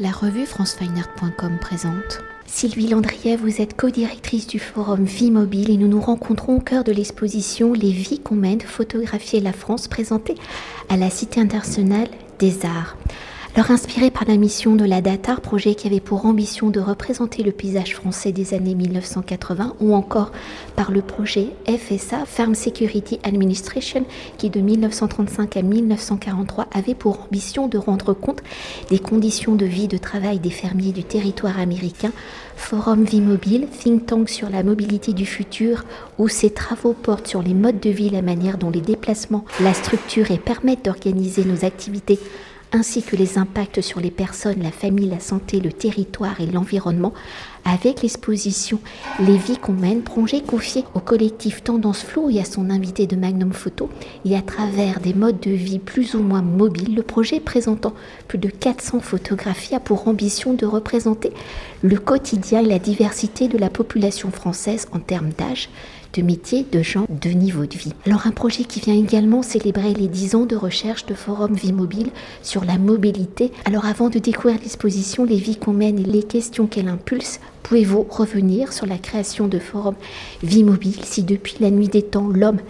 La revue francefineart.com présente. Sylvie Landrier, vous êtes co-directrice du forum Vie Mobile et nous nous rencontrons au cœur de l'exposition Les vies qu'on mène, photographier la France, présentée à la Cité internationale des arts. Alors inspiré par la mission de la DATAR, projet qui avait pour ambition de représenter le paysage français des années 1980, ou encore par le projet FSA, Farm Security Administration, qui de 1935 à 1943 avait pour ambition de rendre compte des conditions de vie de travail des fermiers du territoire américain, Forum Vie Mobile, think tank sur la mobilité du futur, où ses travaux portent sur les modes de vie, la manière dont les déplacements, la structure et permettent d'organiser nos activités ainsi que les impacts sur les personnes, la famille, la santé, le territoire et l'environnement, avec l'exposition Les vies qu'on mène, projet confié au collectif Tendance Flow et à son invité de Magnum Photo, et à travers des modes de vie plus ou moins mobiles, le projet présentant plus de 400 photographies a pour ambition de représenter le quotidien et la diversité de la population française en termes d'âge, de métiers, de gens, de niveau de vie. Alors un projet qui vient également célébrer les 10 ans de recherche de Forum Vie Mobile sur la mobilité. Alors avant de découvrir l'exposition, les vies qu'on mène et les questions qu'elle impulse, pouvez-vous revenir sur la création de Forum Vie Mobile si depuis la nuit des temps l'homme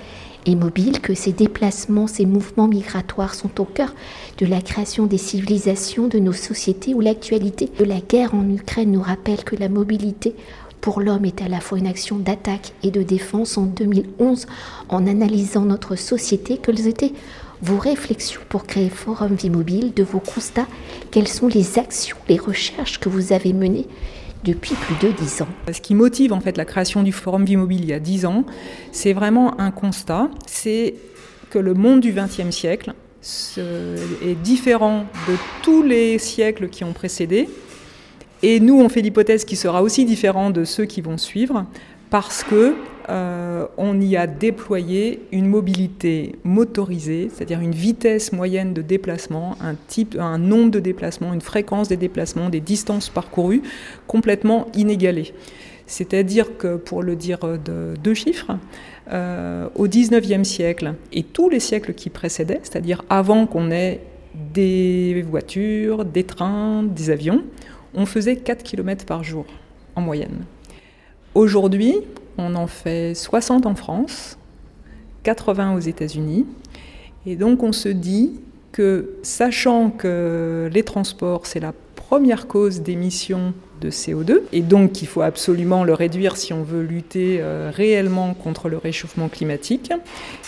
est mobile, que ces déplacements, ces mouvements migratoires sont au cœur de la création des civilisations de nos sociétés où l'actualité de la guerre en Ukraine nous rappelle que la mobilité pour l'homme est à la fois une action d'attaque et de défense en 2011 en analysant notre société. Quelles étaient vos réflexions pour créer Forum Vie Mobile, de vos constats Quelles sont les actions, les recherches que vous avez menées depuis plus de dix ans? Ce qui motive en fait la création du Forum Vie Mobile il y a dix ans, c'est vraiment un constat, c'est que le monde du XXe siècle est différent de tous les siècles qui ont précédé et nous, on fait l'hypothèse qui sera aussi différent de ceux qui vont suivre, parce que euh, on y a déployé une mobilité motorisée, c'est-à-dire une vitesse moyenne de déplacement, un type, un nombre de déplacements, une fréquence des déplacements, des distances parcourues complètement inégalées. C'est-à-dire que, pour le dire de deux chiffres, euh, au XIXe siècle et tous les siècles qui précédaient, c'est-à-dire avant qu'on ait des voitures, des trains, des avions, on faisait 4 km par jour en moyenne. Aujourd'hui, on en fait 60 en France, 80 aux États-Unis. Et donc on se dit que, sachant que les transports, c'est la première cause d'émissions de CO2, et donc qu'il faut absolument le réduire si on veut lutter euh, réellement contre le réchauffement climatique,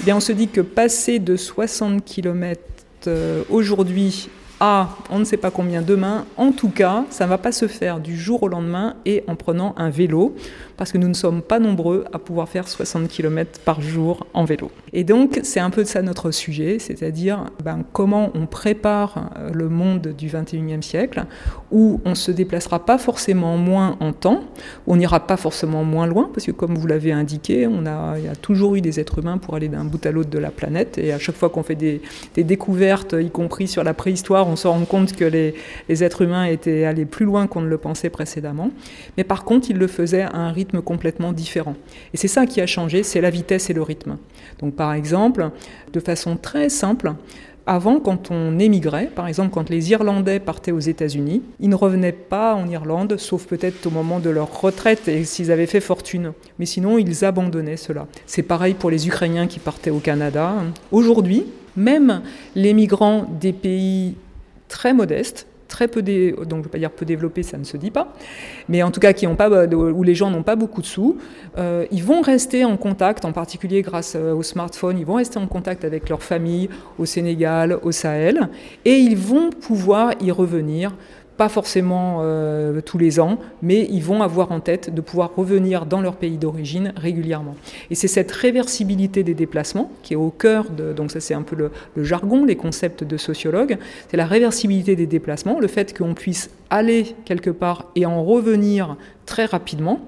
eh on se dit que passer de 60 km euh, aujourd'hui à on ne sait pas combien demain. En tout cas, ça ne va pas se faire du jour au lendemain et en prenant un vélo, parce que nous ne sommes pas nombreux à pouvoir faire 60 km par jour en vélo. Et donc, c'est un peu ça notre sujet, c'est-à-dire ben, comment on prépare euh, le monde du 21e siècle, où on se déplacera pas forcément moins en temps, on n'ira pas forcément moins loin, parce que comme vous l'avez indiqué, on a, il y a toujours eu des êtres humains pour aller d'un bout à l'autre de la planète, et à chaque fois qu'on fait des découvertes, y compris sur la préhistoire, on se rend compte que les, êtres humains étaient allés plus loin qu'on ne le pensait précédemment. Mais par contre, ils le faisaient à un rythme complètement différent. Et c'est ça qui a changé, c'est la vitesse et le rythme. Donc par exemple, de façon très simple, avant, quand on émigrait, par exemple quand les Irlandais partaient aux États-Unis, ils ne revenaient pas en Irlande, sauf peut-être au moment de leur retraite et s'ils avaient fait fortune. Mais sinon, ils abandonnaient cela. C'est pareil pour les Ukrainiens qui partaient au Canada. Aujourd'hui, même les migrants des pays très modestes, très peu donc je veux pas dire peu développés, ça ne se dit pas, mais en tout cas qui ont pas, où les gens n'ont pas beaucoup de sous, euh, ils vont rester en contact, en particulier grâce euh, au smartphone, ils vont rester en contact avec leur famille au Sénégal, au Sahel, et ils vont pouvoir y revenir pas forcément euh, tous les ans, mais ils vont avoir en tête de pouvoir revenir dans leur pays d'origine régulièrement. Et c'est cette réversibilité des déplacements qui est au cœur de, donc ça c'est un peu le, le, jargon, les concepts de sociologues, c'est la réversibilité des déplacements, le fait qu'on puisse aller quelque part et en revenir très rapidement,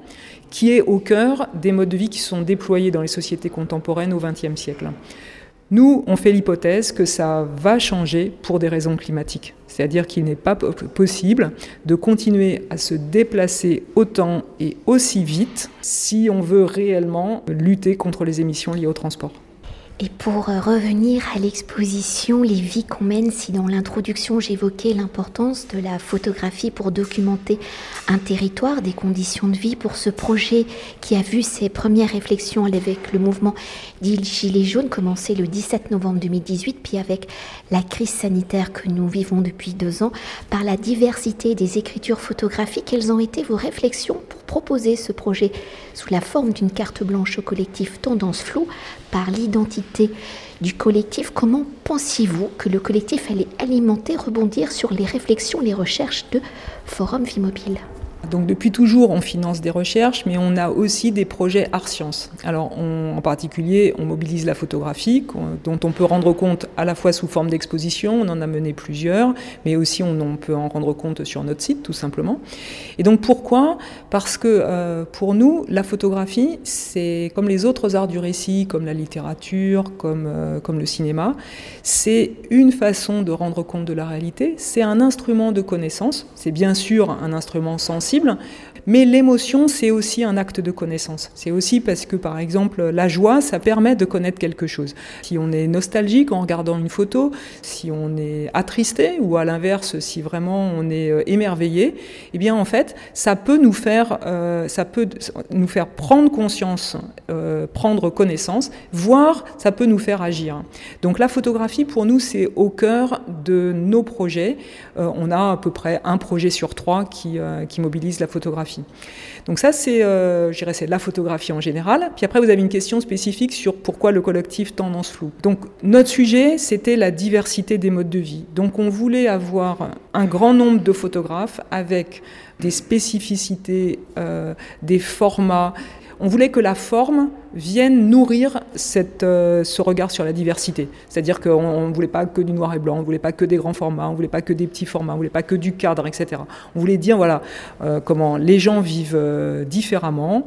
qui est au cœur des modes de vie qui sont déployés dans les sociétés contemporaines au XXe siècle. Nous, on fait l'hypothèse que ça va changer pour des raisons climatiques. C'est-à-dire qu'il n'est pas possible de continuer à se déplacer autant et aussi vite si on veut réellement lutter contre les émissions liées au transport. Et pour euh, revenir à l'exposition Les vies qu'on mène, si dans l'introduction j'évoquais l'importance de la photographie pour documenter un territoire, des conditions de vie, pour ce projet qui a vu ses premières réflexions avec le mouvement dit Gilets jaunes commencé le 17 novembre 2018, puis avec la crise sanitaire que nous vivons depuis deux ans, par la diversité des écritures photographiques, quelles ont été vos réflexions pour proposer ce projet sous la forme d'une carte blanche au collectif Tendance Floue par l'identité du collectif. Comment pensiez-vous que le collectif allait alimenter, rebondir sur les réflexions, les recherches de Forum Vie Mobile donc depuis toujours, on finance des recherches, mais on a aussi des projets art sciences. Alors en particulier, on mobilise la photographie, dont on peut rendre compte à la fois sous forme d'exposition, on en a mené plusieurs, mais aussi on, peut en rendre compte sur notre site tout simplement. Et donc pourquoi? Parce que euh, pour nous, la photographie, c'est comme les autres arts du récit, comme la littérature, comme, euh, comme le cinéma, c'est une façon de rendre compte de la réalité, c'est un instrument de connaissance, c'est bien sûr un instrument sensible, sensible mais l'émotion, c'est aussi un acte de connaissance. C'est aussi parce que, par exemple, la joie, ça permet de connaître quelque chose. Si on est nostalgique en regardant une photo, si on est attristé, ou à l'inverse, si vraiment on est euh, émerveillé, eh bien, en fait, ça peut nous faire, euh, ça peut nous faire prendre conscience, euh, prendre connaissance, voire ça peut nous faire agir. Donc, la photographie, pour nous, c'est au cœur de nos projets. on a à peu près un projet sur trois qui, qui mobilise la photographie. Donc ça, c'est, euh, c'est la photographie en général. Puis après, vous avez une question spécifique sur pourquoi le collectif Tendance Floue. Donc notre sujet, c'était la diversité des modes de vie. Donc on voulait avoir un grand nombre de photographes avec des spécificités, euh, des formats. On voulait que la forme viennent nourrir euh, ce regard sur la diversité. C'est-à-dire qu'on ne voulait pas que du noir et blanc, on ne voulait pas que des grands formats, on ne voulait pas que des petits formats, on voulait pas que du cadre, etc. On voulait dire voilà euh, comment les gens vivent euh, différemment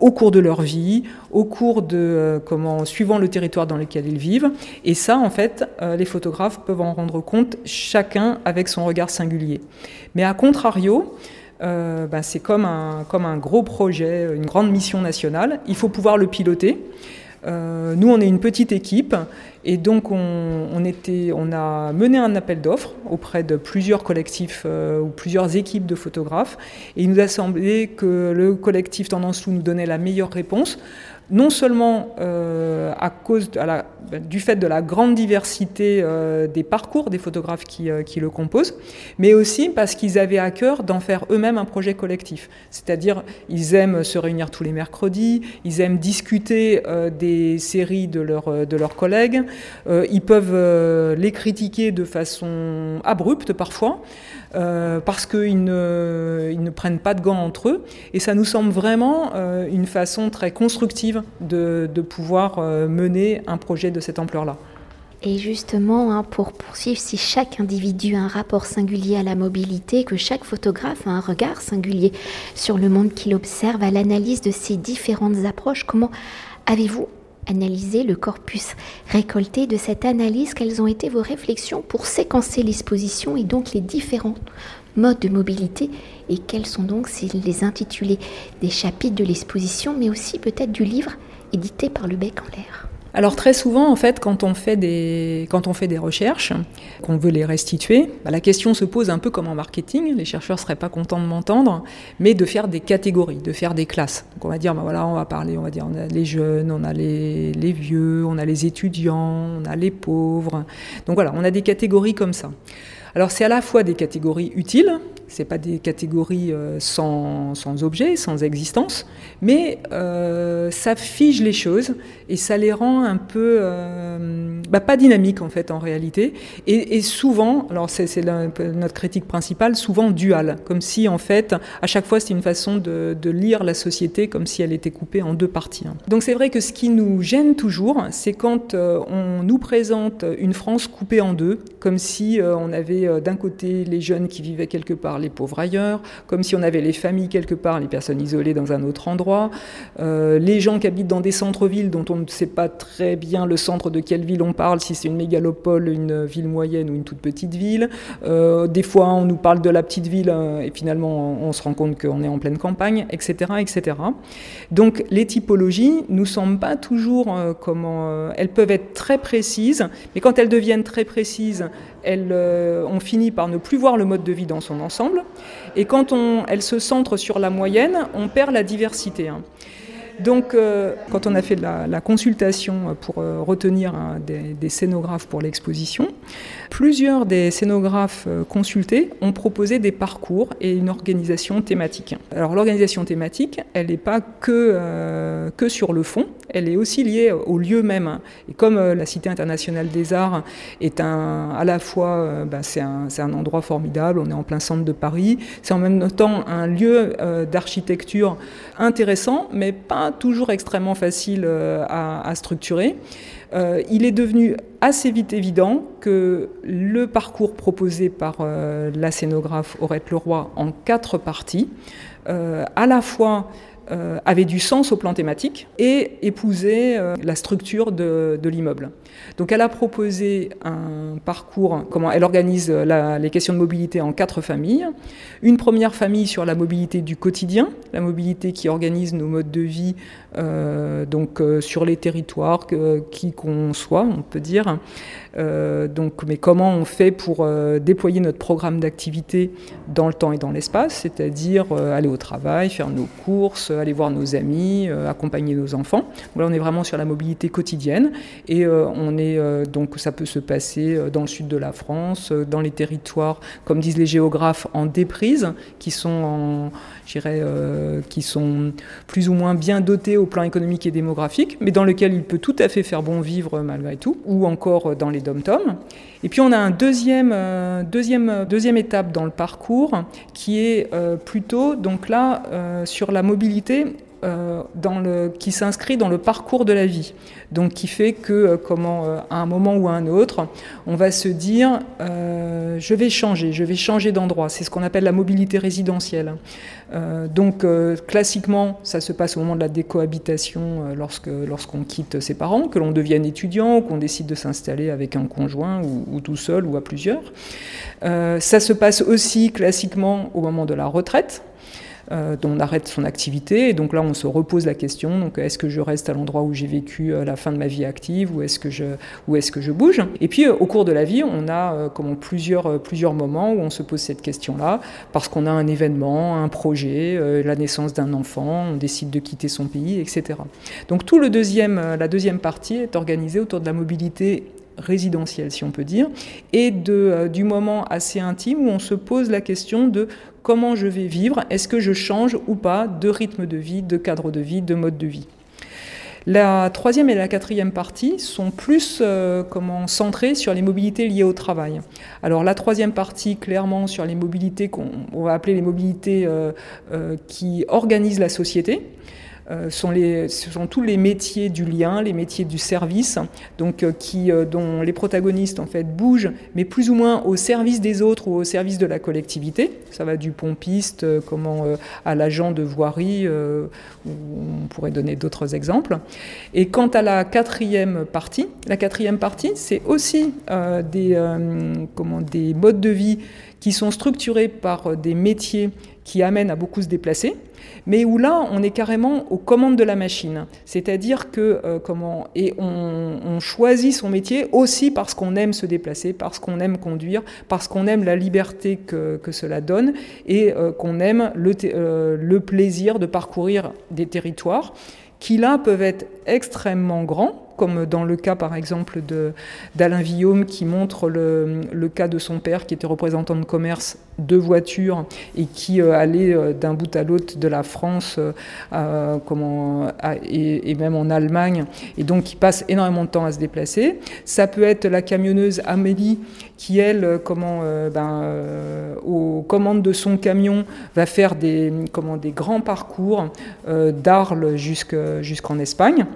au cours de leur vie, au cours de comment suivant le territoire dans lequel ils vivent. Et ça, en fait, les photographes peuvent en rendre compte chacun avec son regard singulier. Mais à contrario, euh, ben, c'est comme un, comme un gros projet, une grande mission nationale. Il faut pouvoir le piloter. Euh, nous, on est une petite équipe et donc on, a mené un appel d'offres auprès de plusieurs collectifs euh, ou plusieurs équipes de photographes. Et il nous a semblé que le collectif Tendance nous donnait la meilleure réponse non seulement euh, à cause du fait de la grande diversité euh, des parcours des photographes qui, le composent, mais aussi parce qu'ils avaient à cœur d'en faire eux-mêmes un projet collectif. C'est-à-dire, ils aiment se réunir tous les mercredis, ils aiment discuter des séries de leurs collègues, ils peuvent les critiquer de façon abrupte parfois. Euh, parce qu'ils ne, prennent pas de gants entre eux. Et ça nous semble vraiment euh, une façon très constructive de, de pouvoir euh, mener un projet de cette ampleur-là. Et justement, hein, pour poursuivre, si chaque individu a un rapport singulier à la mobilité, que chaque photographe a un regard singulier sur le monde qu'il observe, à l'analyse de ces différentes approches, comment avez-vous analyser le corpus récolté de cette analyse, quelles ont été vos réflexions pour séquencer l'exposition et donc les différents modes de mobilité? Et quels sont donc les intitulés des chapitres de l'exposition mais aussi peut-être du livre édité par le bec en l'air? Alors très souvent, en fait, quand on fait des, quand on fait recherches, qu'on veut les restituer, bah, la question se pose un peu comme en marketing. Les chercheurs seraient pas contents de m'entendre, mais de faire des catégories, de faire des classes. Donc on va dire, bah, voilà, on va parler, on va dire, on a les jeunes, on a les, les vieux, on a les étudiants, on a les pauvres. Donc voilà, on a des catégories comme ça. Alors c'est à la fois des catégories utiles, c'est pas des catégories euh, sans, sans, objet, sans existence, mais euh, ça fige les choses et ça les rend un peu euh, bah, pas dynamiques en fait en réalité et, souvent, alors c'est notre critique principale, souvent dual, comme si en fait à chaque fois c'était une façon de, lire la société comme si elle était coupée en deux parties. Hein. Donc c'est vrai que ce qui nous gêne toujours, c'est quand on nous présente une France coupée en deux, comme si on avait d'un côté les jeunes qui vivaient quelque part les pauvres ailleurs, comme si on avait les familles quelque part, les personnes isolées dans un autre endroit, euh, les gens qui habitent dans des centres-villes dont on ne sait pas très bien le centre de quelle ville on parle, si c'est une mégalopole, une ville moyenne ou une toute petite ville. Euh, des fois, on nous parle de la petite ville euh, et finalement, on se rend compte qu'on est en pleine campagne, etc., etc. Donc, les typologies nous semblent pas toujours comment. elles peuvent être très précises, mais quand elles deviennent très précises, elles, on finit par ne plus voir le mode de vie dans son ensemble. Et quand on, elles se centrent sur la moyenne, on perd la diversité. Hein. Donc, euh, quand on a fait la, consultation pour euh, retenir hein, des, scénographes pour l'exposition, plusieurs des scénographes euh, consultés ont proposé des parcours et une organisation thématique. Alors, l'organisation thématique, elle n'est pas que, que sur le fond, elle est aussi liée au lieu même. Et comme la Cité internationale des arts est un, à la fois, bah, c'est un, endroit formidable, on est en plein centre de Paris, c'est en même temps un lieu d'architecture intéressant, mais pas toujours extrêmement facile euh, à, structurer. Euh, il est devenu assez vite évident que le parcours proposé par euh, la scénographe Aurette Leroy en quatre parties, à la fois avait du sens au plan thématique et épousait la structure de, l'immeuble. Donc elle a proposé un parcours, elle organise les questions de mobilité en quatre familles. Une première famille sur la mobilité du quotidien, la mobilité qui organise nos modes de vie euh, donc euh, sur les territoires, qui qu'on soit, on peut dire. Euh, donc, mais comment on fait pour déployer notre programme d'activité dans le temps et dans l'espace, c'est-à-dire aller au travail, faire nos courses, aller voir nos amis, accompagner nos enfants. là, on est vraiment sur la mobilité quotidienne et on est donc ça peut se passer dans le sud de la France, dans les territoires, comme disent les géographes, en déprise, qui sont en, qui sont plus ou moins bien dotés au plan économique et démographique, mais dans lequel il peut tout à fait faire bon vivre malgré tout, ou encore dans les dom-toms. Et puis on a un deuxième, euh, deuxième, deuxième étape dans le parcours qui est euh, plutôt donc là euh, sur la mobilité le, qui s'inscrit dans le parcours de la vie. Donc qui fait que comment, à un moment ou à un autre, on va se dire je vais changer, je vais changer d'endroit. C'est ce qu'on appelle la mobilité résidentielle. Euh, donc euh, classiquement, ça se passe au moment de la décohabitation euh, lorsque lorsqu'on quitte ses parents, que l'on devienne étudiant qu'on décide de s'installer avec un conjoint ou, tout seul ou à plusieurs. ça se passe aussi classiquement au moment de la retraite. Euh, dont on arrête son activité. Et donc là, on se repose la question est-ce que je reste à l'endroit où j'ai vécu euh, la fin de ma vie active ou est-ce que je est-ce que je bouge? Et puis euh, au cours de la vie, on a plusieurs plusieurs moments où on se pose cette question-là parce qu'on a un événement, un projet, la naissance d'un enfant, on décide de quitter son pays, etc. Donc tout le deuxième la deuxième partie est organisée autour de la mobilité résidentielle, si on peut dire, et de, du moment assez intime où on se pose la question de comment je vais vivre, est-ce que je change ou pas de rythme de vie, de cadre de vie, de mode de vie. La troisième et la quatrième partie sont plus euh, comment, centrées sur les mobilités liées au travail. Alors la troisième partie, clairement, sur les mobilités qu'on va appeler les mobilités euh, euh, qui organisent la société. Euh, sont ce sont tous les métiers du lien, les métiers du service, donc euh, qui, euh, dont les protagonistes en fait bougent, mais plus ou moins au service des autres ou au service de la collectivité. Ça va du pompiste, comment à l'agent de voirie, on pourrait donner d'autres exemples. Et quant à la quatrième partie, la quatrième partie, c'est aussi des, comment, des modes de vie qui sont structurés par des métiers qui amènent à beaucoup se déplacer mais où là, on est carrément aux commandes de la machine. C'est-à-dire que euh, comment et on, choisit son métier aussi parce qu'on aime se déplacer, parce qu'on aime conduire, parce qu'on aime la liberté que, cela donne et euh, qu'on aime le, euh, le plaisir de parcourir des territoires qui là peuvent être extrêmement grands comme dans le cas par exemple d'Alain Villaume qui montre le, le, cas de son père qui était représentant de commerce de voitures et qui euh, allait euh, d'un bout à l'autre de la France euh, et, même en Allemagne et donc qui passe énormément de temps à se déplacer. Ça peut être la camionneuse Amélie qui elle, comment, ben, aux commandes de son camion, va faire des, comment, des grands parcours d'Arles jusqu'en Espagne.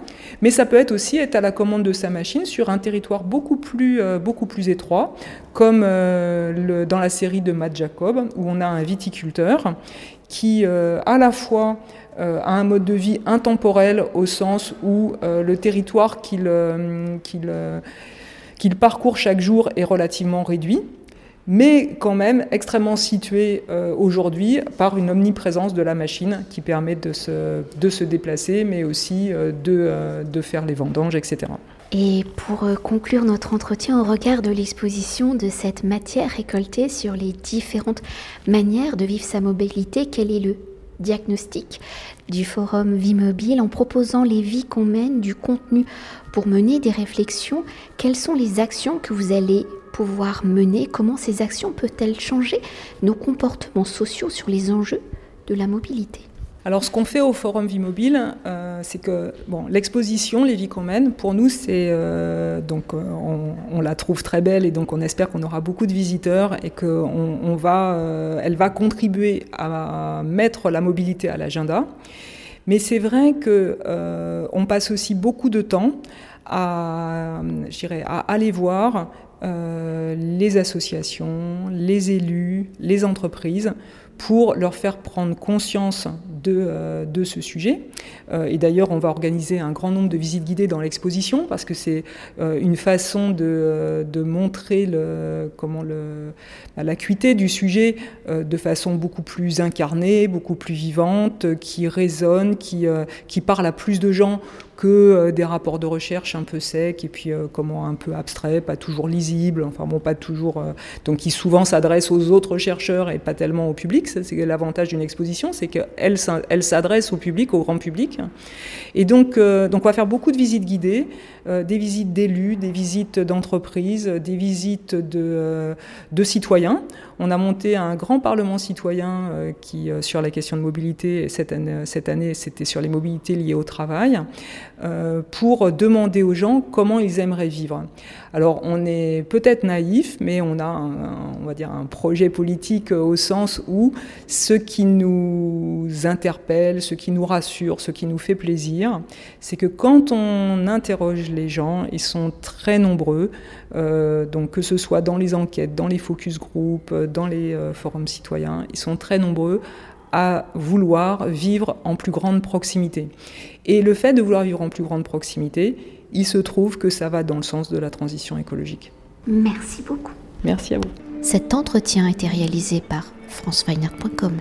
Mais ça peut être aussi être à la commande de sa machine sur un territoire beaucoup plus, beaucoup plus étroit, comme dans la série de Matt Jacob, où on a un viticulteur qui, à la fois, euh, a un mode de vie intemporel au sens où euh, le territoire euh, qu'il parcourt chaque jour est relativement réduit, mais quand même extrêmement situé aujourd'hui par une omniprésence de la machine qui permet de se, de se déplacer, mais aussi de, de faire les vendanges, etc. Et pour conclure notre entretien au regard de l'exposition de cette matière récoltée sur les différentes manières de vivre sa mobilité, quel est le diagnostic du forum Vie Mobile en proposant les vies qu'on mène, du contenu pour mener des réflexions. Quelles sont les actions que vous allez pouvoir mener? Comment ces actions peuvent-elles changer nos comportements sociaux sur les enjeux de la mobilité? Alors, ce qu'on fait au Forum Vie Mobile, euh, c'est que bon, l'exposition, les vies qu'on mène, pour nous, c'est euh, donc euh, on, la trouve très belle et donc on espère qu'on aura beaucoup de visiteurs et qu'on on va, elle va contribuer à mettre la mobilité à l'agenda. Mais c'est vrai que on passe aussi beaucoup de temps à, à aller voir les associations, les élus, les entreprises pour leur faire prendre conscience de, euh, de ce sujet. Euh, et d'ailleurs, on va organiser un grand nombre de visites guidées dans l'exposition parce que c'est euh, une façon de, de montrer le, le, l'acuité du sujet de façon beaucoup plus incarnée, beaucoup plus vivante, qui résonne, qui, qui parle à plus de gens que euh, des rapports de recherche un peu secs et puis euh, comment un peu abstraits, pas toujours lisibles, enfin bon, pas toujours. Euh, donc qui souvent s'adressent aux autres chercheurs et pas tellement au public. C'est l'avantage d'une exposition, c'est qu'elle elle s'adresse au public, au grand public. Et donc, donc on va faire beaucoup de visites guidées, des visites d'élus, des visites d'entreprises, des visites de, de citoyens. On a monté un grand parlement citoyen qui, sur la question de mobilité, cette année, cette année c'était sur les mobilités liées au travail, pour demander aux gens comment ils aimeraient vivre. Alors on est peut-être naïf, mais on a un, on va dire un projet politique au sens où ce qui nous interpelle, ce qui nous rassure, ce qui nous fait plaisir, c'est que quand on interroge les gens, ils sont très nombreux, donc que ce soit dans les enquêtes, dans les focus group, dans les euh, forums citoyens, ils sont très nombreux à vouloir vivre en plus grande proximité. Et le fait de vouloir vivre en plus grande proximité, il se trouve que ça va dans le sens de la transition écologique. Merci beaucoup. Merci à vous. Cet entretien a été réalisé par franceweiner.com.